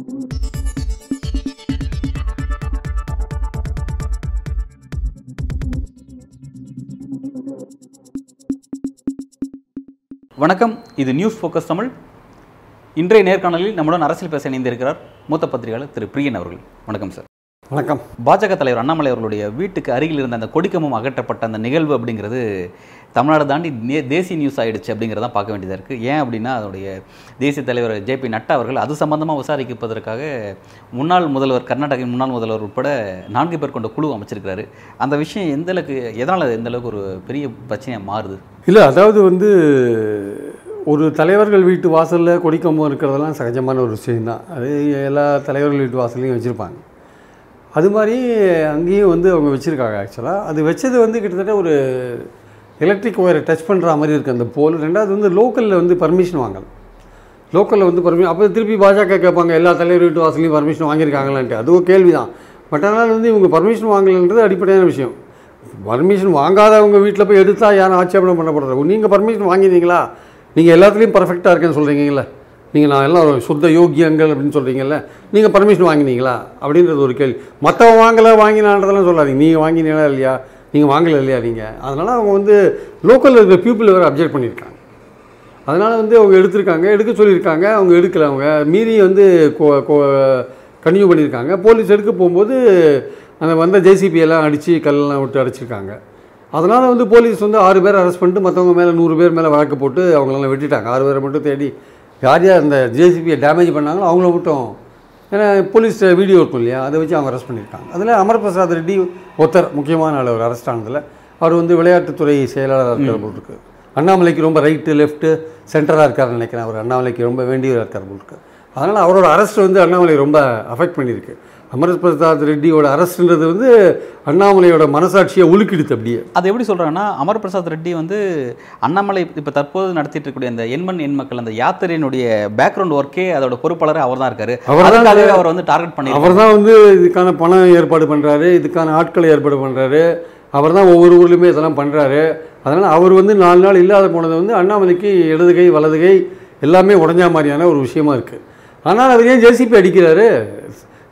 வணக்கம். இது news focus Tamil. இன்றைய நேர்காணலில் நம்முடன் அரசியல் பேச இணைந்திருக்கிறார் மூத்த பத்திரிகையாளர் திரு பிரியன் அவர்கள். வணக்கம் சார் வணக்கம். பாஜக தலைவர் அண்ணாமலை அவர்களுடைய வீட்டுக்கு அருகில் இருந்த அந்த கொடிக்கம்பம் அகற்றப்பட்ட அந்த நிகழ்வு அப்படிங்கிறது தமிழ்நாடு தாண்டி நே- தேசிய நியூஸ் ஆகிடுச்சு அப்படிங்கிறதான் பார்க்க வேண்டியதாக இருக்குது ஏன் அப்படின்னா அதனுடைய தேசிய தலைவர் ஜே பி நட்டா அவர்கள் அது சம்பந்தமாக விசாரிப்பதற்காக முன்னாள் முதல்வர் கர்நாடகின் முன்னாள் முதல்வர் உட்பட நான்கு பேர் கொண்ட குழு அமைச்சிருக்கிறாரு. அந்த விஷயம் எந்த அளவுக்கு எதனால் எந்த அளவுக்கு ஒரு பெரிய பிரச்சனையாக மாறுது? இல்லை அதாவது வந்து ஒரு தலைவர்கள் வீட்டு வாசலில் கொடிக்கம்பம் இருக்கிறதெல்லாம் சகஜமான ஒரு விஷயம்தான். அது எல்லா தலைவர்கள் வீட்டு வாசல்லையும் வச்சுருப்பாங்க. அது மாதிரி அங்கேயும் வந்து அவங்க வச்சுருக்காங்க ஆக்சுவலாக அது வச்சது வந்து கிட்டத்தட்ட ஒரு எலக்ட்ரிக் ஒயரை டச் பண்ணுற மாதிரி இருக்குது அந்த போல் ரெண்டாவது வந்து லோக்கலில் வந்து பர்மிஷன் வாங்கல். லோக்கலில் வந்து பர்மிஷன் அப்போ திருப்பி பாஜக கேட்பாங்க எல்லா தலைவர் வீட்டு வாசலையும் பர்மிஷன் வாங்கியிருக்காங்களான்ட்டு. அதுவும் கேள்வி தான் பட் ஆனால் வந்து இவங்க பர்மிஷன் வாங்கலைன்றது அடிப்படையான விஷயம். பர்மிஷன் வாங்காதவங்க வீட்டில் போய் எடுத்தால் யாரும் ஆட்சேபணம் பண்ணப்படுறது நீங்கள் பர்மிஷன் வாங்கினீங்களா? நீங்கள் எல்லாத்துலேயும் பர்ஃபெக்டாக இருக்கேன்னு சொல்கிறீங்களே நீங்கள் நான் எல்லாம் சுத்த யோகியங்கள் அப்படின்னு சொல்கிறீங்கல்ல நீங்கள் பர்மிஷன் வாங்கினீங்களா? அப்படின்றது ஒரு கேள்வி. மற்றவன் வாங்கலை வாங்கினான்றதெல்லாம் சொல்லாதீங்க. நீங்கள் வாங்கினீங்களா இல்லையா? நீங்கள் வாங்கலை இல்லையா நீங்கள் அதனால் அவங்க வந்து லோக்கலில் இருக்கிற பீப்புள் வேறு அப்ஜெக்ட் பண்ணியிருக்காங்க அதனால் வந்து அவங்க எடுத்திருக்காங்க எடுக்க சொல்லியிருக்காங்க அவங்க எடுக்கலை அவங்க. மீறி வந்து கன்டினியூ பண்ணியிருக்காங்க போலீஸ் எடுக்க போகும்போது அந்த வந்த ஜேசிபியெல்லாம் அடித்து கல்லெல்லாம் விட்டு அடிச்சிருக்காங்க. அதனால் வந்து போலீஸ் வந்து ஆறு பேர் அரெஸ்ட் பண்ணிட்டு மற்றவங்க மேலே நூறு பேர் மேலே வழக்கு போட்டு அவங்களெல்லாம் வெட்டிட்டாங்க. ஆறு பேரை மட்டும் தேடி யார் யார் அந்த ஜேசிபியை டேமேஜ் பண்ணாங்களோ அவங்கள மட்டும் ஏன்னா போலீஸ் வீடியோ இருக்கும் இல்லையா? அதை வச்சு அவங்க அரெஸ்ட் பண்ணியிருக்காங்க. அதில் அமர் பிரசாத் ரெட்டி ஒருத்தர் முக்கியமான ஆள் அவர் அரெஸ்ட் ஆனதில். அவர் வந்து விளையாட்டுத்துறை செயலாளராக இருக்கிற போல் இருக்கு அண்ணாமலைக்கு ரொம்ப ரைட்டு லெஃப்ட்டு சென்டராக இருக்காருன்னு நினைக்கிறேன் அவர். அண்ணாமலைக்கு ரொம்ப வேண்டியவர் இருக்கார் போல் இருக்கு அதனால் அவரோட அரெஸ்ட் வந்து அண்ணாமலை ரொம்ப அஃபெக்ட் பண்ணியிருக்கு. அமர் பிரசாத் ரெட்டியோட அரெஸ்ட்ன்றது வந்து அண்ணாமலையோட மனசாட்சியை உலுக்கிடுது அப்படியே. அது எப்படி சொல்றாங்கன்னா அமர் பிரசாத் ரெட்டி வந்து அண்ணாமலை இப்போ தற்போது நடத்திட்டு இருக்கக்கூடிய அந்த எண்மண் எண் மக்கள் அந்த யாத்திரையினுடைய பேக்ரவுண்ட் ஒர்க்கே அதோட பொறுப்பாளர் அவர் தான் இருக்காரு. அவர்தான் அதற்காகவே அவர் வந்து டார்கெட் பண்ணி அவர் தான் வந்து இதுக்கான பணம் ஏற்பாடு பண்ணுறாரு இதுக்கான ஆட்களை ஏற்பாடு பண்ணுறாரு அவர் தான் ஒவ்வொரு ஊர்லேயுமே இதெல்லாம் பண்ணுறாரு அதனால் அவர் வந்து நாலு நாள் இல்லாத போனது வந்து அண்ணாமலைக்கு இடது கை வலது கை எல்லாமே உடஞ்சா மாதிரியான ஒரு விஷயமா இருக்குது ஆனால் அவர் ஏன் ஜேசிபி அடிக்கிறாரு?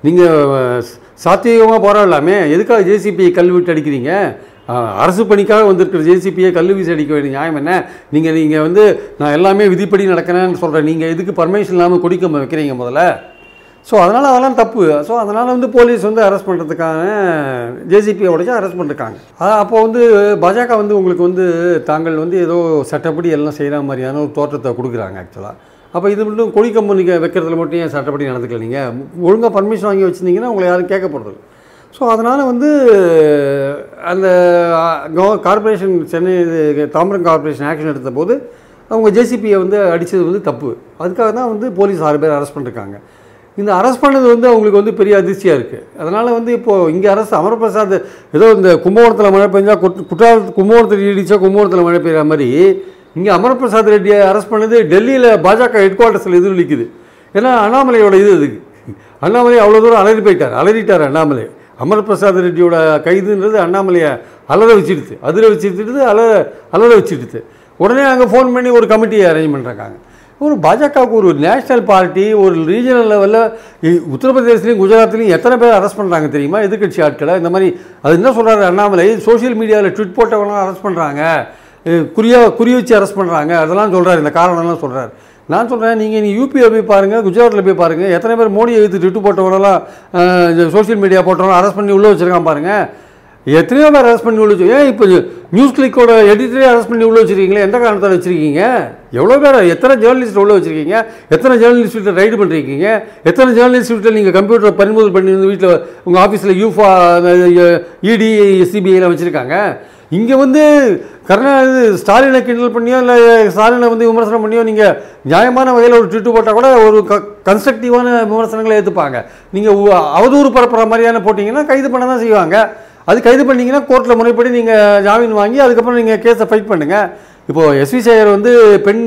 நீங்கள் சாத்தியமாக போராடலாமே. எதுக்காக ஜேசிபியை கல்விட்டு அடிக்கிறீங்க? அரசு பணிக்காக வந்திருக்கிற ஜேசிபியை கல் வீசி அடிக்க வேண்டிய நியாயம் என்ன? நீங்கள் நீங்கள் வந்து நான் எல்லாமே விதிப்படி நடக்கிறேன்னு சொல்கிறேன் நீங்கள் எதுக்கு பர்மிஷன் இல்லாமல் குடிக்க வைக்கிறீங்க முதல்ல? ஸோ அதனால் அதெல்லாம் தப்பு. ஸோ அதனால் வந்து போலீஸ் வந்து அரெஸ்ட் பண்ணுறதுக்கான ஜேசிபியை உடைச்சு அரெஸ்ட் பண்ணிருக்காங்க. அப்போ வந்து பாஜக வந்து உங்களுக்கு வந்து தாங்கள் வந்து ஏதோ சட்டப்படி எல்லாம் செய்கிற மாதிரியான ஒரு தோற்றத்தை கொடுக்குறாங்க ஆக்சுவலாக அப்போ இது மட்டும் கொடி கம்பு நீங்கள் வைக்கிறதுல மட்டும் ஏன் சட்டப்படி நடந்துக்கல நீங்கள் ஒழுங்காக பர்மிஷன் வாங்கி வச்சுருந்தீங்கன்னா உங்களை யாரும் கேட்க போகிறது ஸோ அதனால் வந்து அந்த corporation Chennai Tambaram corporation action எடுத்த போது அவங்க ஜேசிபியை வந்து அடித்தது வந்து தப்பு. அதுக்காக தான் வந்து போலீஸ் ஆறு பேர் அரெஸ்ட் பண்ணிருக்காங்க. இந்த அரெஸ்ட் பண்ணது வந்து அவங்களுக்கு வந்து பெரிய அதிர்ச்சியாக இருக்குது அதனால் வந்து இப்போது இங்கே அரசு அமர்பிரசாத் ஏதோ இந்த கும்பகோணத்தில் மழை பெஞ்சால் குற்ற- குற்றால கும்பகோணத்தில் இடித்தா கும்பகோணத்தில் மழை பெய்கிற மாதிரி இங்கே அமர்பிரசாத் ரெட்டியை அரெஸ்ட் பண்ணது டெல்லியில் பாஜக ஹெட் குவார்ட்டர்ஸில் எதிரொலிக்குது. ஏன்னா அண்ணாமலையோட இது அதுக்கு அண்ணாமலை அவ்வளோ தூரம் அலறி போயிட்டார் அலறிட்டார் அண்ணாமலை. அமர் பிரசாத் ரெட்டியோட கைதுன்றது அண்ணாமலையை அலற வச்சுடுது. அதில் வச்சுட்டு அலற அலற வச்சுடுது. உடனே அங்கே ஃபோன் பண்ணி ஒரு கமிட்டியை அரேஞ்ச் பண்ணுறாங்க ஒரு பாஜகவுக்கு ஒரு நேஷனல் பார்ட்டி ஒரு ரீஜனல் லெவலில் உத்தரப்பிரதேசலையும் குஜராத்லையும் எத்தனை பேர் அரெஸ்ட் பண்ணுறாங்க தெரியுமா? எதிர்க்கட்சி ஆட்களை. இந்த மாதிரி அது என்ன சொல்கிறாரு அண்ணாமலை? சோஷியல் மீடியாவில் ட்விட் போட்டவங்களாம் அரெஸ்ட் பண்ணுறாங்க குறியா குறி வச்சு அரெஸ்ட் பண்ணுறாங்க அதெல்லாம் சொல்கிறார் இந்த காரணம்லாம் சொல்கிறார் நான் சொல்கிறேன் நீங்கள் நீ யூபியில் போய் பாருங்கள் குஜராத்தில் போய் பாருங்கள் எத்தனை பேர் மோடியை எழுத்து ட்விட்டு போட்டவனெல்லாம் சோஷியல் மீடியா போட்டவங்க அரெஸ்ட் பண்ணி உள்ளே வச்சுருக்கான் பாருங்கள் எத்தனையோ பேர் அரெஸ்ட் பண்ணி உள்ள வச்சு ஏன் இப்போ நியூஸ் கிளிக்கோட எடிட்டரே அரெஸ்ட் பண்ணி உள்ள வச்சிருக்கீங்களே? எந்த காரணத்தில் வச்சுருக்கீங்க? எவ்வளோ பேர் எத்தனை ஜேர்னலிஸ்ட் உள்ள வச்சுருக்கீங்க? எத்தனை ஜேர்னலிஸ்ட் ரைடு பண்ணிருக்கீங்க எத்தனை ஜேர்னலிஸ்ட் வீட்டில் நீங்கள் கம்ப்யூட்டர் பறிமுதல் பண்ணி வீட்டில் உங்கள் ஆஃபீஸில் யூஃபா இடி சிபிஐலாம் வச்சுருக்காங்க? இங்கே வந்து கருணாநிதி ஸ்டாலினை கிண்டல் பண்ணியோ இல்லை ஸ்டாலினை வந்து விமர்சனம் பண்ணியோ நீங்கள் நியாயமான வகையில் ஒரு ட்விட்டு போட்டால் கூட ஒரு க கன்ஸ்ட்ரக்டிவான விமர்சனங்களை ஏற்றுப்பாங்க நீங்கள் அவதூறு பரப்புற மாதிரியான போட்டிங்கன்னா கைது பண்ண தான் செய்வாங்க. அது கைது பண்ணிங்கன்னா கோர்ட்டில் முறைப்படி நீங்கள் ஜாமீன் வாங்கி அதுக்கப்புறம் நீங்கள் கேஸை ஃபைட் பண்ணுங்கள் இப்போது எஸ்வி சேகர் வந்து பெண்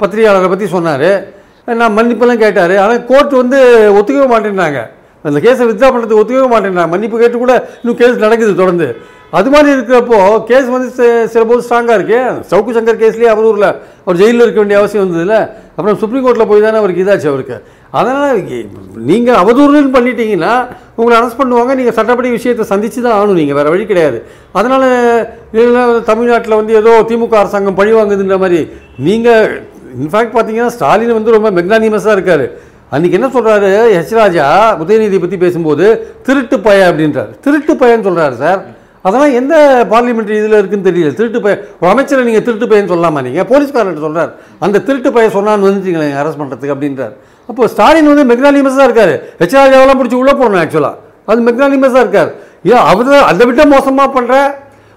பத்திரிகையாளரை பற்றி சொன்னார். நான் மன்னிப்பெல்லாம் கேட்டார். ஆனால் கோர்ட் வந்து ஒத்துக்கவே மாட்டேன்றாங்க. அந்த கேஸை வித்ரா பண்ணுறதுக்கு ஒத்துக்கவே மாட்டேன்றாங்க. மன்னிப்பு கேட்டு கூட இன்னும் கேஸ் நடக்குது தொடர்ந்து. அது மாதிரி இருக்கிறப்போ கேஸ் வந்து சில போது ஸ்ட்ராங்காக இருக்கு. சவுக்கு சங்கர் கேஸ்லேயே அவதூரில் அவர் ஜெயிலில் இருக்க வேண்டிய அவசியம் வந்ததில்ல. அப்புறம் சுப்ரீம் கோர்ட்டில் போய் தானே அவருக்கு இதாச்சு அவருக்கு. அதனால் நீங்கள் அவதூறுன்னு பண்ணிட்டீங்கன்னா உங்களை அரெஸ்ட் பண்ணுவாங்க. நீங்கள் சட்டப்படி விஷயத்தை சந்திச்சு தான் ஆகணும். நீங்கள் வேறு வழி கிடையாது. அதனால் தமிழ்நாட்டில் வந்து ஏதோ திமுக அரசாங்கம் பழி வாங்குதுன்ற மாதிரி நீங்கள் இன்ஃபேக்ட் பார்த்தீங்கன்னா ஸ்டாலின் வந்து ரொம்ப மெக்னானிமஸாக இருக்கார். அன்றைக்கி என்ன சொல்கிறாரு ஹெச் ராஜா உதயநிதி பற்றி பேசும்போது திருட்டு பய அப்படின்றார். திருட்டு பயன்னு சொல்கிறாரு சார். அதெல்லாம் எந்த பார்லிமெண்ட்ரி இதில் இருக்குன்னு தெரியல. திருட்டு பையன் ஒரு அமைச்சரை நீங்கள் திருட்டு பையன் சொல்லாமா நீங்கள் போலீஸ்காரர்கிட்ட சொல்கிறார் அந்த திருட்டு பையன் சொன்னான்னு வந்துட்டீங்களே அரெஸ்ட் பண்ணுறதுக்கு அப்படின்றார். அப்போ ஸ்டாலின் வந்து மெக்னானிமஸாக இருக்கார். ஹெச் ராஜாவெல்லாம் பிடிச்சி உள்ளே போடணும் ஆக்சுவலாக அது மெக்னானிமஸாக இருக்கார். ஏன் அவர் அதை விட மோசமாக பண்ணுற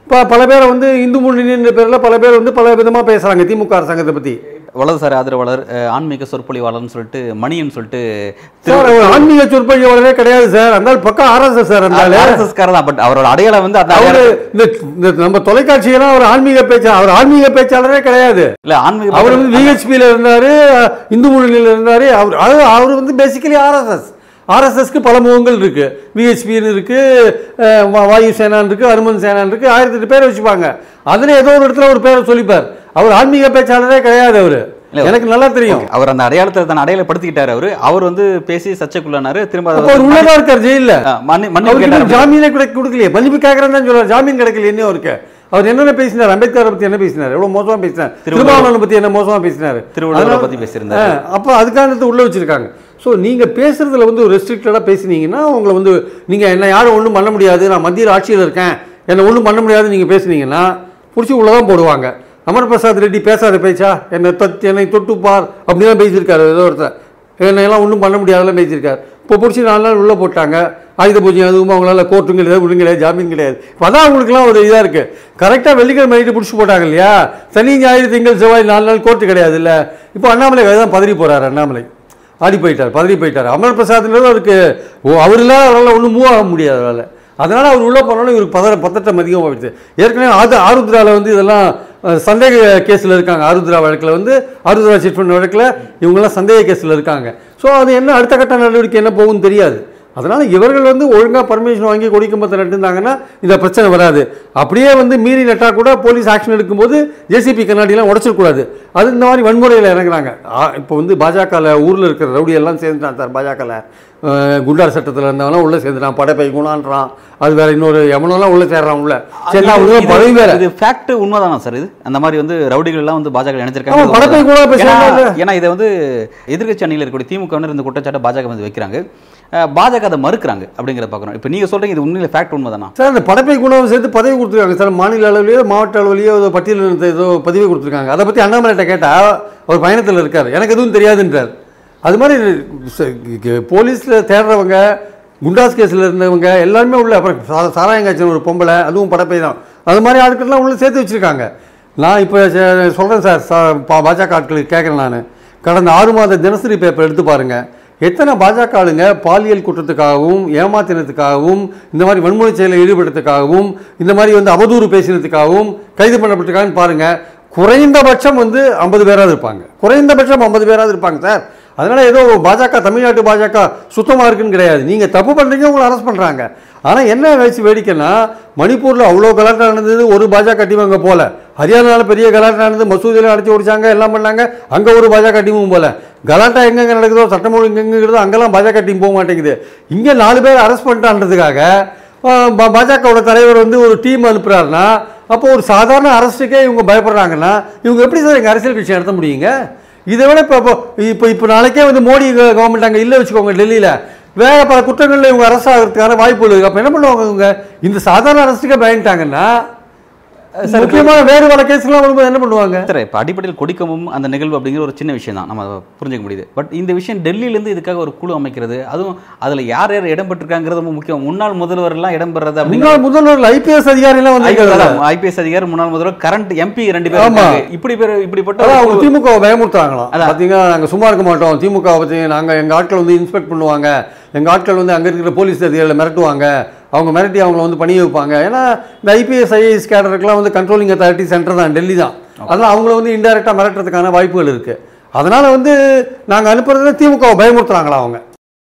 இப்போ பல பேரை வந்து இந்து முன்னணின்ற பேரில் பல பேர் வந்து பல விதமாக பேசுகிறாங்க திமுக அரசாங்கத்தை பற்றி வலதுசாரி ஆதரவாளர் ஆன்மீக சொற்பொழிவாளர்னு சொல்லிட்டு மணின்னு சொல்லிட்டு ஆன்மீக சொற்பொழிவாளரே கிடையாது சார். அந்த பக்கம் ஆர்எஸ்எஸ் சார். ஆர்எஸ்எஸ் காரர் தான் பட் அவரோட அடையாளம் வந்து அந்த அவரு இந்த நம்ம தொலைக்காட்சியெல்லாம் அவர் ஆன்மீக பேச்சா அவர் ஆன்மீக பேச்சாளரே கிடையாது. இல்ல ஆன்மீக அவர் வந்து விஹெச்பியில் இருந்தாரு இந்து முன்னணியில் இருந்தாரு. அவர் அவர் வந்து பேசிக்கலி ஆர்எஸ்எஸ் ஆர்எஸ்எஸ்க்கு பல முகங்கள் இருக்கு. விஹெச்பின்னு இருக்கு அஹ், வா- வாயு சேனான் இருக்கு அனுமன் சேனான் இருக்கு ஆயிரத்தி எட்டு பேரை வச்சுப்பாங்க. அதுல ஏதோ ஒரு இடத்துல ஒரு பேரை சொல்லிப்பார். அவர் ஆன்மீக பேச்சாளரே கிடையாது அவரு. எனக்கு நல்லா தெரியும். அவர் அந்த அடையாளத்தை தான் அடையாளப்படுத்திக்கிட்டாரு அவரு. அவர் வந்து பேசி சர்ச்சைக்குள்ளானாரு திரும்ப அவர் உள்ளதா இருக்கார் இன்னும் ஜாமீனே கூட கொடுக்கலையே. மன்னிப்பு கேட்கறேன்னு சொல்றாரு. ஜாமீன் கிடைக்கல என்ன அவருக்கு. அவர் என்னென்ன பேசினார்? அம்பேத்கரை பத்தி என்ன பேசினார்? எவ்வளவு மோசமா பேசினார். திருமாவளவனை பத்தி என்ன மோசமா பேசினார்? திருவள்ளுவரை பத்தி பேசியிருந்தாரு. அப்போ அதுக்காக உள்ள வச்சிருக்காங்க. ஸோ நீங்கள் பேசுகிறதுல வந்து ரெஸ்ட்ரிக்டடாக பேசுனீங்கன்னா உங்களை வந்து நீங்கள் என்ன யாரும் ஒன்றும் பண்ண முடியாது நான் மத்தியில் ஆட்சியில் இருக்கேன் என்னை ஒன்றும் பண்ண முடியாது நீங்கள் பேசுனீங்கன்னா பிடிச்சி உள்ளதான் போடுவாங்க. அமர் பிரசாத் ரெட்டி பேசாத பேச்சா? என்னை தத் என்னை தொட்டு பார் அப்படிதான் பேசியிருக்காரு ஏதோ ஒருத்தர். என்னையெல்லாம் ஒன்றும் பண்ண முடியாதெல்லாம் பேசியிருக்காரு. இப்போ பிடிச்சி நாலு நாள் உள்ளே போட்டாங்க ஆயுத பூஜை அதுவும் அவங்களால கோர்ட்டும் கிடையாது ஒன்றும் கிடையாது ஜாமீன் கிடையாது. இப்போ அதான் அவங்களுக்குலாம் ஒரு இதாக இருக்குது கரெக்டாக வெள்ளிக்கிழமை நைட்டு பிடிச்சி போட்டாங்க இல்லையா? சனி ஞாயிறு திங்கள் செவ்வாய் நாலு நாள் கோர்ட்டு கிடையாது இல்லை இப்போ அண்ணாமலை தான் பதறி போகிறார் அண்ணாமலை. ஆடி போயிட்டார் பதறி போயிட்டார். அமர் பிரசாத்ன்றது அவருக்கு ஓ அவர் இல்லாத அவரால் ஒன்றும் மூவ் ஆக முடியாது அவரால். அதனால் அவர் உள்ளே போனாலும் இவருக்கு பதற பத்தட்டம் அதிகமாக போயிடுச்சு. ஏற்கனவே அது ஆருத்ராவில் வந்து இதெல்லாம் சந்தேக கேஸில் இருக்காங்க. ஆருத்ரா வழக்கில் வந்து ஆருத்ரா சிட் பண்ண வழக்கில் இவங்கெல்லாம் சந்தேக கேஸில் இருக்காங்க. ஸோ அது என்ன அடுத்த கட்ட நடவடிக்கை என்ன போகும்னு தெரியாது. அதனால் இவர்கள் வந்து ஒழுங்காக பர்மிஷன் வாங்கி கொடிக்கம்பத்தை நட்டுருந்தாங்கன்னா இந்த பிரச்சனை வராது. அப்படியே வந்து மீறி நட்டா கூட போலீஸ் ஆக்ஷன் எடுக்கும்போது ஜேசிபி கண்ணாடிலாம் உடச்சிடக்கூடாது. அது இந்த மாதிரி வன்முறையில் இறங்குறாங்க. இப்போ வந்து பாஜகவில் ஊரில் இருக்கிற ரவுடி எல்லாம் சேர்ந்துட்டான் சார் பாஜகவில் குண்டார் சட்டத்தில் இருந்தவனா உள்ளே சேர்ந்துட்டான். படைப்பை குணான்றான் அது வேற இன்னொரு எவனெல்லாம் உள்ளே சேர்றான் உள்ள சரி உள்ள பதவி வேற. இது ஃபேக்ட் உண்மைதானா சார் இது? அந்த மாதிரி வந்து ரவுடிகள் எல்லாம் வந்து பாஜக படத்தை கூட இப்ப ஏன்னா- இதை வந்து எதிர்க்கட்சி அணியில் இருக்கக்கூடிய திமுக இந்த குற்றச்சாட்டை பாஜக வந்து வைக்கிறாங்க. பாஜக அதை மறுக்கிறாங்க அப்படிங்கிற பார்க்குறோம். இப்போ நீங்கள் சொல்கிறீங்க இது உண்மையில் ஃபேக்ட் உண்மை தானா சார் அந்த படப்பை குணம் சேர்த்து பதவி கொடுத்துருக்காங்க சார். மாநில அளவிலேயோ மாவட்ட அளவிலேயோ ஏதோ பட்டியலில் இருந்த ஏதோ பதவி கொடுத்துருக்காங்க. அதை பற்றி அண்ணாமலைகிட்ட கேட்டால் அவர் பயணத்தில் இருக்கார். எனக்கு எதுவும் தெரியாதுன்றார். அது மாதிரி போலீஸில் தேடுறவங்க குண்டாஸ் கேஸில் இருந்தவங்க எல்லாருமே உள்ள அப்புறம் சா- சாராயங்காய்ச்சல் ஒரு பொம்பளை அதுவும் படப்பை தான். அது மாதிரி ஆட்கள்லாம் உள்ளே சேர்த்து வச்சுருக்காங்க. நான் இப்போ சொல்கிறேன் சார். சா- பா- பாஜக ஆட்களுக்கு கேட்குறேன் நான். கடந்த ஆறு மாத தினசரி பேப்பர் எடுத்து பாருங்கள் எத்தனை பாஜக ஆளுங்க பாலியல் குற்றத்துக்காகவும் ஏமாத்தினத்துக்காகவும் இந்த மாதிரி வன்முறை செயலில் ஈடுபடுறதுக்காகவும் இந்த மாதிரி வந்து அவதூறு பேசினதுக்காகவும் கைது பண்ணப்பட்டிருக்காங்கன்னு பாருங்க. குறைந்தபட்சம் வந்து ஐம்பது பேராவது இருப்பாங்க. குறைந்தபட்சம் ஐம்பது பேராவது இருப்பாங்க சார். அதனால் ஏதோ பாஜக தமிழ்நாட்டு பாஜக சுத்தமாக இருக்குன்னு கிடையாது. நீங்கள் தப்பு பண்ணுறீங்க உங்களை அரெஸ்ட் பண்ணுறாங்க ஆனால் என்ன வச்சு வேடிக்கைன்னா மணிப்பூரில் அவ்வளோ கலாட்டம் நடந்தது ஒரு பாஜக டீம் அங்கே போகல ஹரியானாவில் பெரிய கலாட்டா நடந்து மசூதியில் அடைச்சி ஓடிச்சாங்க எல்லாம் பண்ணாங்க. அங்கே ஒரு பாஜக டீமும் போல. கலாட்டா எங்கெங்க நடக்குதோ சட்டம் ஒழுங்கு எங்கே அங்கெல்லாம் பாஜக டீம் போக மாட்டேங்குது. இங்கே நாலு பேர் அரெஸ்ட் பண்ணிட்டான்றதுக்காக பாஜகவோட தலைவர் வந்து ஒரு டீம் அனுப்புகிறாருன்னா அப்போ ஒரு சாதாரண அரசுக்கே இவங்க பயப்படுறாங்கன்னா இவங்க எப்படி சார் எங்கள் அரசியல் கட்சி நடத்த முடியுங்க? இதை விட இப்போ இப்போ இப்போ இப்போ நாளைக்கே வந்து மோடி கவர்மெண்ட் அங்கே இல்லை வச்சுக்கோங்க டெல்லியில். வேற பல குற்றங்களில் இவங்க அரசு ஆகிறதுக்கான இருக்குது அப்போ என்ன பண்ணுவாங்க இவங்க? இந்த சாதாரண அரசுக்கே பயந்துட்டாங்கன்னா முக்கியமான வேறு பல கேஸ்லாம் வரும்போது என்ன பண்ணுவாங்க? சார் இப்போ அடிப்படையில் கொடிக்கமும் அந்த நிகழ்வு அப்படிங்கிற ஒரு சின்ன விஷயம் தான். நம்ம புரிஞ்சுக்க முடியுது. பட் இந்த விஷயம் டெல்லியிலேருந்து இதுக்காக ஒரு குழு அமைக்கிறது அதுவும் அதில் யார் யார் இடம் பெற்றிருக்காங்கிறது ரொம்ப முக்கியம். முன்னாள் முதல்வர் எல்லாம் இடம் பெறது முன்னாள் முதல்வர் ஐபிஎஸ் அதிகாரிலாம் வந்து ஐபிஎஸ் அதிகாரி முன்னாள் முதல்வர் கரண்ட் எம்பி ரெண்டு பேர் ஆமா. இருக்காங்க. இப்படி பேர் இப்படிப்பட்ட அவங்க திமுக பயமுறுத்துறாங்களாம். பார்த்தீங்கன்னா நாங்கள் சும்மா இருக்க மாட்டோம். திமுக பற்றி நாங்கள் எங்கள் ஆட்கள் வந்து இன்ஸ்பெக்ட் பண்ணுவாங்க. எங்கள் ஆட்கள் வந்து அங்கே இருக்கிற போலீஸ் அதிகாரிகளை மிரட்டுவாங்க. அவங்க மிரட்டி அவங்கள வந்து பணிய வைப்பாங்க. ஏன்னா இந்த ஐபிஎஸ் ஐஏஎஸ் கேடருக்குலாம் வந்து கண்ட்ரோலிங் அத்தாரிட்டி சென்டர் தான் டெல்லி தான். அதனால் அவங்கள வந்து இன்டெரக்டாக மிரட்டுறதுக்கான வாய்ப்புகள் இருக்குது அதனால் வந்து நாங்கள் அனுப்புறதுல திமுகவை பயமுறுத்துறாங்களா அவங்க?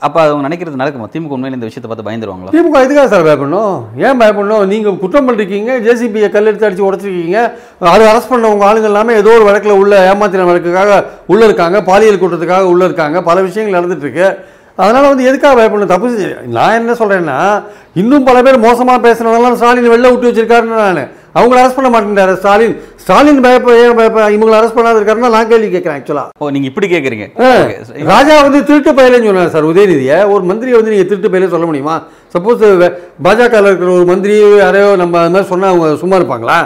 அப்போ அவங்க நினைக்கிறது நடக்குமா? திமுக உண்மையில இந்த விஷயத்தை பார்த்து பயந்துருவாங்களா? திமுக இதுக்காக சார் பயப்படணும்? ஏன் பயப்படணும்? நீங்கள் குற்றம் பண்ணிருக்கீங்க ஜேசிபியை கல்லெடுத்து அடித்து உடச்சிருக்கீங்க. அது அரெஸ்ட் பண்ணவங்க ஆளுங்க எல்லாமே ஏதோ ஒரு வழக்கில் உள்ள ஏமாத்தின வழக்குக்காக உள்ளே இருக்காங்க பாலியல் குற்றத்துக்காக உள்ளே இருக்காங்க. பல விஷயங்கள் நடந்துட்டு இருக்கு. அதனால் வந்து எதுக்காக பயப்படணும்? தப்பு நான் என்ன சொல்கிறேன்னா இன்னும் பல பேர் மோசமாக பேசுனதெல்லாம் ஸ்டாலின் வெளில விட்டு வச்சிருக்காருன்னு நான். அவங்கள அரெஸ்ட் பண்ண மாட்டேங்கிறாரு ஸ்டாலின். ஸ்டாலின் பயப்ப ஏன் பயப்ப இவங்களை அரெஸ்ட் பண்ணாத இருக்காருன்னா நான் கேள்வி கேட்குறேன் ஆக்சுவலாக ஓ நீங்க இப்படி கேட்குறீங்க? ராஜா வந்து திருட்டு பயிலன்னு சொன்னார் சார் உதயநிதியை. ஒரு மந்திரியை வந்து நீங்கள் திருட்டு பயிலே சொல்ல முடியுமா? சப்போஸ் பாஜக இருக்கிற ஒரு மந்திரி யாரையோ நம்ம அது மாதிரி சொன்னால் அவங்க சும்மா இருப்பாங்களா?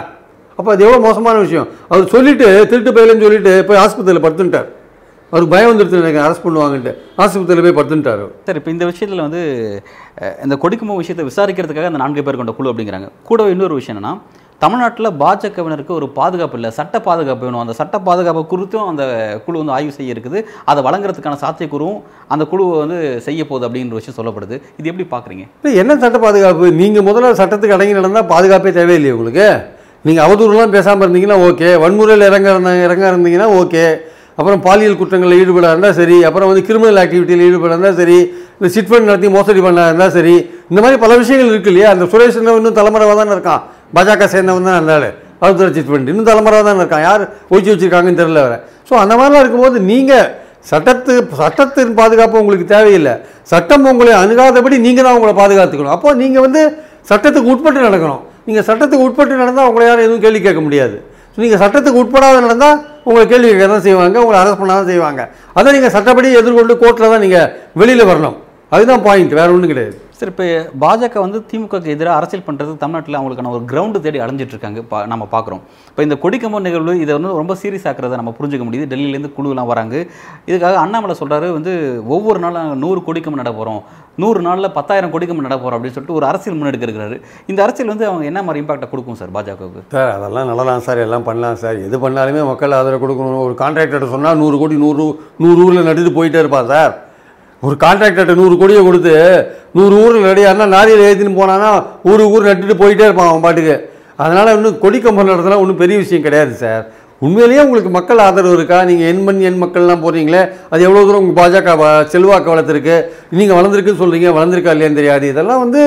அப்போ அது எவ்வளோ மோசமான விஷயம். அவர் சொல்லிட்டு திருட்டு பயிலன்னு சொல்லிட்டு போய் ஆஸ்பத்திரியில் படுத்துட்டார். அவருக்கு பயம் வந்துடுது எனக்கு அரெஸ்ட் பண்ணுவாங்கன்ட்டு. ஆஸ்பத்திரியில் போய் படுத்துட்டார் சார் இப்போ இந்த விஷயத்தில் வந்து இந்த கொடிக்குமோ விஷயத்தை விசாரிக்கிறதுக்காக அந்த நான்கு பேர் கொண்ட குழு அப்படிங்கிறாங்க. கூடவே இன்னொரு விஷயம் என்னன்னா தமிழ்நாட்டில் பாஜகவினருக்கு ஒரு பாதுகாப்பு இல்லை சட்ட பாதுகாப்பு வேணும். அந்த சட்ட பாதுகாப்பு குறித்தும் அந்த குழு வந்து ஆய்வு செய்ய இருக்குது. அதை வழங்குறதுக்கான சாத்தியக்கூறும் அந்த குழுவை வந்து செய்ய போகுது அப்படின்ற விஷயம் சொல்லப்படுது. இது எப்படி பார்க்குறீங்க என்ன சட்ட பாதுகாப்பு? நீங்கள் முதல்ல சட்டத்துக்கு அடங்கி நடந்தால் பாதுகாப்பே தேவையில்லையே உங்களுக்கு. நீங்கள் அவதூறுலாம் பேசாமல் இருந்தீங்கன்னா ஓகே. வன்முறையில் இறங்க இறங்க இருந்தீங்கன்னா ஓகே. அப்புறம் பாலியல் குற்றங்களில் ஈடுபட இருந்தால் சரி அப்புறம் வந்து கிரிமினல் ஆக்டிவிட்டியில் ஈடுபட இருந்தால் சரி இந்த சிட் ஃபண்ட் நடத்தி மோசடி பண்ண இருந்தால் சரி இந்த மாதிரி பல விஷயங்கள் இருக்கு இல்லையா? அந்த சுரேஷ் இன்னும் தலைமுறைவாக தானே இருக்கான். பாஜக சேர்ந்தவன் தான் இருந்தாலும் அவதூறு சிட் ஃபண்ட் இன்னும் தலைமுறைவாக தானே இருக்கான். யார் ஒழிச்சு வச்சுருக்காங்கன்னு தெரியல வேற ஸோ அந்த மாதிரிலாம் இருக்கும்போது நீங்கள் சட்டத்து சட்டத்தின் பாதுகாப்பு உங்களுக்கு தேவையில்லை. சட்டம் உங்களை அணுகாதபடி நீங்கள் தான் உங்களை பாதுகாத்துக்கணும். அப்போ நீங்கள் வந்து சட்டத்துக்கு உட்பட்டு நடக்கணும். நீங்கள் சட்டத்துக்கு உட்பட்டு நடந்தால் உங்களை யாரும் எதுவும் கேள்வி கேட்க முடியாது. நீங்கள் சட்டத்துக்கு உட்படாத நடந்தால் உங்களை கேள்வி கேட்க தான் செய்வாங்க உங்களை அரெஸ்ட் பண்ண தான் செய்வாங்க. அதை நீங்கள் சட்டப்படி எதிர்கொண்டு கோர்ட்டில் தான் நீங்கள் வெளியில் வரணும். அதுதான் பாயிண்ட் வேறு ஒன்றும் கிடையாது. சார் இப்போ பாஜக வந்து திமுகக்கு எதிராக அரசியல் பண்ணுறது தமிழ்நாட்டில் அவங்களுக்கான ஒரு கிரவுண்டு தேடி அலைஞ்சிட்டு இருக்காங்க பா நம்ம பார்க்குறோம் இப்போ இந்த கொடிக்கம்பம் நிகழ்வு இதை வந்து ரொம்ப சீரியஸ் ஆக்கிறத நம்ம புரிஞ்சுக்க முடியுது. டெல்லியிலேருந்து குழுலாம் வராங்க. இதுக்காக அண்ணாமலை சொல்கிறாரு வந்து ஒவ்வொரு நாளும் நாங்கள் நூறு கொடிக்கம்பம் நட போகிறோம் நூறு நாளில் பத்தாயிரம் கொடிக்கம்பம் நட போகிறோம் அப்படின்னு சொல்லிட்டு ஒரு அரசியல் முன்னெடுக்க இந்த அரசியல் வந்து அவங்க என்ன மாதிரி இம்பாக்டை கொடுக்கும் சார் பாஜகவுக்கு? சார் அதெல்லாம் நல்லதான் சார் எல்லாம் பண்ணலாம் சார். எது பண்ணாலுமே மக்கள் ஆதரவு கொடுக்கணும் ஒரு கான்ட்ராக்டர் சொன்னால் நூறு கோடி நூறு நூறு ஊரில் நட்டுட்டு போயிட்டே இருப்பா சார். ஒரு கான்ட்ராக்டர்கிட்ட நூறு கோடியை கொடுத்து நூறு ஊர் ரெடியாருனா நாரியில் ஏற்றின்னு போனான்னா ஒரு ஊர் நட்டுட்டு போயிட்டே இருப்பான் அவன் பாட்டுக்கு. அதனால் இன்னும் கொடி கம்பம் நடத்தினா ஒன்றும் பெரிய விஷயம் கிடையாது சார். உண்மையிலேயே உங்களுக்கு மக்கள் ஆதரவு இருக்கா? நீங்கள் எண் மண் எண் மக்கள்லாம் போகிறீங்களே அது எவ்வளோ தூரம் உங்கள் பாஜக செல்வாக்கு வளர்த்துருக்கு? நீங்கள் வளர்ந்துருக்குன்னு சொல்கிறீங்க வளர்ந்துருக்கா இல்லையான்னு தெரியாது. இதெல்லாம் வந்து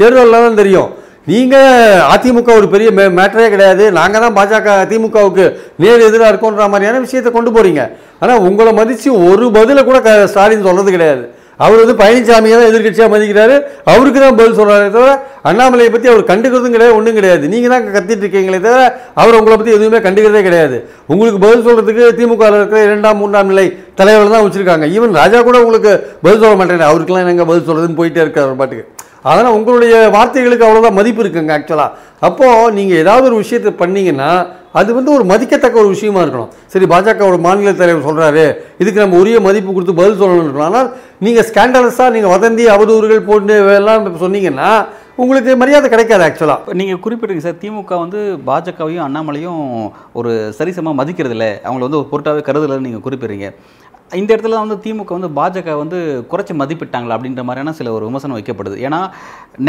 தேர்தலில் தான் தெரியும். நீங்கள் அதிமுக ஒரு பெரிய மே மேட்டரே கிடையாது. நாங்கள் தான் பாஜக திமுகவுக்கு நேர் எதிராக இருக்கோன்ற மாதிரியான விஷயத்தை கொண்டு போகிறீங்க ஆனால் உங்களை மதித்து ஒரு பதிலை கூட க ஸ்டாலின் சொல்கிறது கிடையாது. அவர் வந்து பழனிசாமியை தான் எதிர்க்கட்சியாக மதிக்கிறாரு. அவருக்கு தான் பதில் சொல்கிறாரே தவிர அண்ணாமலையை பற்றி அவர் கண்டுக்கிறதும் கிடையாது ஒன்றும் கிடையாது. நீங்கள் தான் கத்திட்டு இருக்கீங்களே தவிர அவர் உங்களை பற்றி எதுவுமே கண்டுக்கிறதே கிடையாது. உங்களுக்கு பதில் சொல்கிறதுக்கு திமுக இருக்கிற இரண்டாம் மூன்றாம் நிலை தலைவர்கள் தான் வச்சுருக்காங்க. ஈவன் ராஜா கூட உங்களுக்கு பதில் சொல்ல மாட்டேன் அவருக்கெல்லாம் என்னங்க பதில் சொல்கிறதுன்னு போயிட்டே இருக்கார் அவர் பாட்டுக்கு. அதனால் உங்களுடைய வார்த்தைகளுக்கு அவ்வளோதான் மதிப்பு இருக்குங்க ஆக்சுவலாக அப்போது நீங்கள் ஏதாவது ஒரு விஷயத்தை பண்ணீங்கன்னா அது வந்து ஒரு மதிக்கத்தக்க ஒரு விஷயமா இருக்கணும். சரி பாஜகவோட மாநில தலைவர் சொல்கிறாரு இதுக்கு நம்ம உரிய மதிப்பு கொடுத்து பதில் சொல்லணும்னு இருக்கணும். ஆனால் நீங்கள் ஸ்கேண்டலஸாக நீங்கள் வதந்தி அவதூறுகள் போட்டு எல்லாம் சொன்னீங்கன்னா உங்களுக்கு மரியாதை கிடைக்காது ஆக்சுவலாக இப்போ நீங்கள் குறிப்பிட்டீங்க சார் திமுக வந்து பாஜகவையும் அண்ணாமலையும் ஒரு சரிசமமாக மதிக்கிறது இல்லை அவங்கள வந்து ஒரு பொருட்டாகவே கருதலைன்னு நீங்கள் குறிப்பிடுறீங்க. இந்த இடத்துல வந்து திமுக வந்து பாஜக வந்து குறைச்சி மதிப்பிட்டாங்களா அப்படின்ற மாதிரியான சில ஒரு விமர்சனம் வைக்கப்படுது. ஏன்னா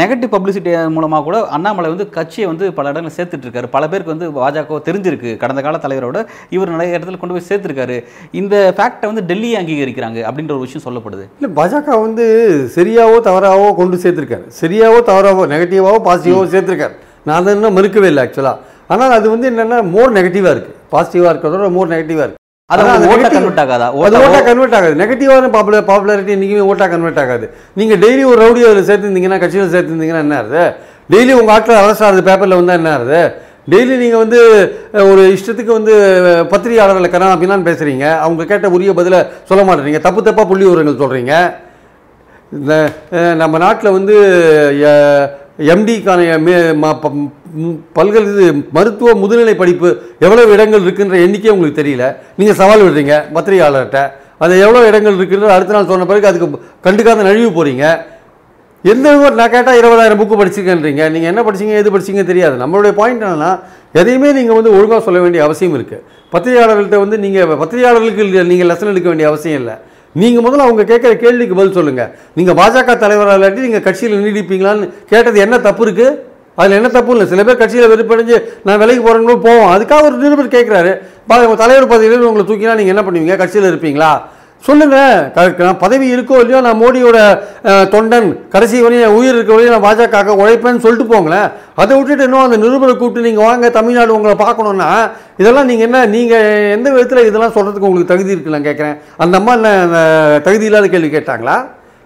நெகட்டிவ் பப்ளிசிட்டி மூலமாக கூட அண்ணாமலை வந்து கட்சியை வந்து பல இடங்களில் சேர்த்துட்டு இருக்காரு. பல பேருக்கு வந்து பாஜக தெரிஞ்சிருக்கு. கடந்த கால தலைவரோட இவர் நிறைய இடத்துல கொண்டு போய் சேர்த்துருக்காரு. இந்த ஃபேக்டை வந்து டெல்லியை அங்கீகரிக்கிறாங்க அப்படின்ற ஒரு விஷயம் சொல்லப்படுது. இல்லை பாஜக வந்து சரியாவோ தவறாவோ கொண்டு சேர்த்துருக்காரு. சரியாவோ தவறாவோ நெகட்டிவாவோ பாசிட்டிவாவோ சேர்த்துருக்காரு. நான் அதை இன்னும் மறுக்கவே இல்லை ஆக்சுவலாக ஆனால் அது வந்து என்னென்னா மோர் நெகட்டிவாக இருக்குது பாசிட்டிவாக இருக்கிறதோட மோர் நெகட்டிவாக இருக்குது அது அதான் வந்து அந்த ஓட்டா கன்வெர்ட் ஆகாதா? அது ஓட்டா கன்வெர்ட் ஆகாது. நெகட்டிவான பாப்புலர் பாப்புலாரிட்டி இன்றைக்குமே ஓட்டா கன்வெர்ட் ஆகாது. நீங்கள் டெய்லி ஒரு ரவுடி அதில் சேர்த்துருந்தீங்கன்னா கட்சியில் சேர்த்துருந்தீங்கன்னா என்ன ஆகுது? டெய்லி உங்கள் ஆட்கள் அரசு ஆகுது பேப்பரில் வந்தால் என்ன ஆகுது? டெய்லி நீங்கள் வந்து ஒரு இஷ்டத்துக்கு வந்து பத்திரிகையாளர்களை கனா அப்படின்னான்னு பேசுகிறீங்க அவங்க கேட்ட உரிய பதிலை சொல்ல மாட்டேறீங்க. தப்பு தப்பாக புள்ளி விவரங்கள் சொல்கிறீங்க இந்த நம்ம நாட்டில் வந்து எம்டிக்கான பல்கலை இது மருத்துவ முதுநிலை படிப்பு எவ்வளவு இடங்கள் இருக்குன்ற எண்ணிக்கை உங்களுக்கு தெரியல. நீங்கள் சவால் விடுறீங்க பத்திரிகையாளர்கிட்ட. அது எவ்வளோ இடங்கள் இருக்குன்ற அடுத்த நாள் சொன்ன பிறகு அதுக்கு கண்டுக்காத நழுவி போகிறீங்க எந்த ஒரு நான் கேட்டால் இருபதாயிரம் புக்கு படிச்சிருக்கேன்றீங்க. நீங்கள் என்ன படிச்சீங்க எது படிச்சீங்க தெரியாது. நம்மளுடைய பாயிண்ட் என்னன்னா எதையுமே நீங்கள் வந்து ஒழுங்காக சொல்ல வேண்டிய அவசியம் இருக்குது பத்திரிகையாளர்கள்ட்ட வந்து நீங்கள் பத்திரிகையாளர்களுக்கு நீங்கள் லெசன் எடுக்க வேண்டிய அவசியம் இல்லை. நீங்கள் முதல்ல அவங்க கேட்குற கேள்விக்கு பதில் சொல்லுங்கள் நீங்கள் பாஜக தலைவராக இல்லாட்டி நீங்கள் கட்சியில் நீடிப்பீங்களான்னு கேட்டது என்ன தப்பு இருக்குது அதில் என்ன தப்பு இல்லை? சில பேர் கட்சியில் வெறுப்படைஞ்சு நான் விலைக்கு போகிறேன்னு போவோம். அதுக்காக ஒரு நிருபர் கேட்குறாரு. தலைவர் பதவியில் உங்களை தூக்கினா நீங்கள் என்ன பண்ணுவீங்க? கட்சியில் இருப்பீங்களா? சொல்லுங்கள் நான் பதவி இருக்கோ இல்லையோ நான் மோடியோட தொண்டன் கடைசி வரையும் உயிர் இருக்க வரையும் நான் பாஜக உழைப்பேன்னு சொல்லிட்டு போங்களேன். அதை விட்டுட்டு இன்னும் அந்த நிருபரை கூப்பிட்டு நீங்கள் வாங்க தமிழ்நாடு உங்களை பார்க்கணுன்னா இதெல்லாம் நீங்கள் என்ன நீங்கள் எந்த விதத்தில் இதெல்லாம் சொல்கிறதுக்கு உங்களுக்கு தகுதி இருக்குல்ல கேட்குறேன். அந்த அம்மா என்ன தகுதி இல்லாத கேள்வி கேட்டாங்களா?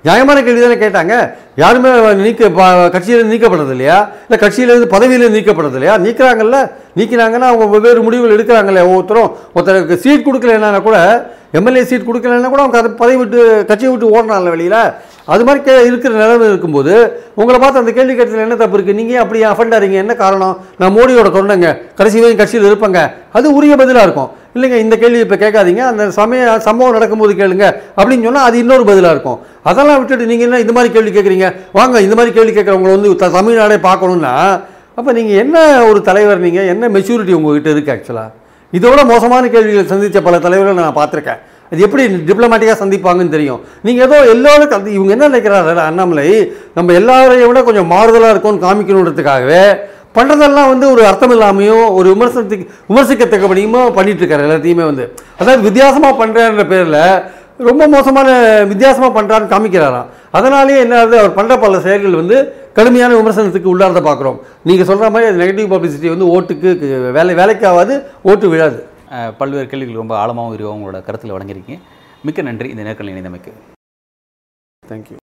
நியாயமான கேள்வி தானே கேட்டாங்க. யாருமே நீக்க கட்சியிலேருந்து நீக்கப்படுறது இல்லையா? இல்லை கட்சியிலேருந்து பதவியிலேருந்து நீக்கப்படுறது இல்லையா? நீக்கிறாங்கல்ல? நீக்கினாங்கன்னா அவங்க வெவ்வேறு முடிவுகள் எடுக்கிறாங்கல்ல ஒவ்வொருத்தரும். ஒருத்தருக்கு சீட் கொடுக்கலன்னா கூட எம்எல்ஏ சீட் கொடுக்கலன்னா கூட அவங்க அதை பதவி விட்டு கட்சியை விட்டு ஓடனால வெளியில். அது மாதிரி கே இருக்கிற நிலைமை இருக்கும்போது உங்களை பார்த்து அந்த கேள்வி கேட்டதில் என்ன தப்பு இருக்குது நீங்கள் அப்படி அஃபண்ட் ஆறீங்க? என்ன காரணம்? நான் மோடியோட தொண்டங்க. கடைசி வரையும் கட்சியில் இருப்பேங்க. அது உரிய பதிலாக இருக்கும். இல்லைங்க இந்த கேள்வி இப்போ கேட்காதீங்க. அந்த சமய சம்பவம் நடக்கும்போது கேளுங்க. அப்படின்னு சொன்னால் அது இன்னொரு பதிலாக இருக்கும். அதெல்லாம் விட்டுட்டு நீங்கள் என்ன இந்த மாதிரி கேள்வி கேட்குறீங்க? வாங்க இந்த மாதிரி கேள்வி கேட்குறவங்களை வந்து த- தமிழ்நாடே பார்க்கணுன்னா அப்போ நீங்கள் என்ன ஒரு தலைவர் நீங்கள் என்ன மெச்சூரிட்டி உங்ககிட்ட இருக்குது ஆக்சுவலாக இதோட மோசமான கேள்விகள் சந்தித்த பல தலைவர்களை நான் பார்த்துருக்கேன். அது எப்படி டிப்ளமேட்டிக்காக சந்திப்பாங்கன்னு தெரியும். நீங்கள் ஏதோ எல்லோரும் இவங்க என்ன நினைக்கிறாரு அண்ணாமலை நம்ம எல்லாரையும் விட கொஞ்சம் மாறுதலாக இருக்கும்னு காமிக்கணுன்றதுக்காகவே பண்ணுறதெல்லாம் வந்து ஒரு அர்த்தம் இல்லாமையும் ஒரு விமர்சனத்துக்கு விமர்சிக்கத்தக்கபடியுமோ பண்ணிட்டு இருக்காரு எல்லாத்தையுமே வந்து. அதாவது வித்தியாசமாக பண்ணுறேன்ற பேரில் ரொம்ப மோசமான வித்தியாசமாக பண்ணுறான்னு காமிக்கிறாராம். அதனாலேயே என்ன ஆகுது? அவர் பண்ணுற பல செயல்கள் வந்து கடுமையான விமர்சனத்துக்கு உள்ளாரத பார்க்குறோம். நீங்கள் சொல்கிற மாதிரி அது நெகட்டிவ் பப்ளிசிட்டி வந்து ஓட்டுக்கு வேலை வேலைக்காகாது ஓட்டு விழாது. பல்வேறு கேள்விகள் ரொம்ப ஆழமாகவும் விரிவாகவும் உங்களோட கருத்தில் வழங்கியிருக்கீங்க. மிக்க நன்றி. இந்த நேர்காணல் இணைந்தமைக்கு. தேங்க்யூ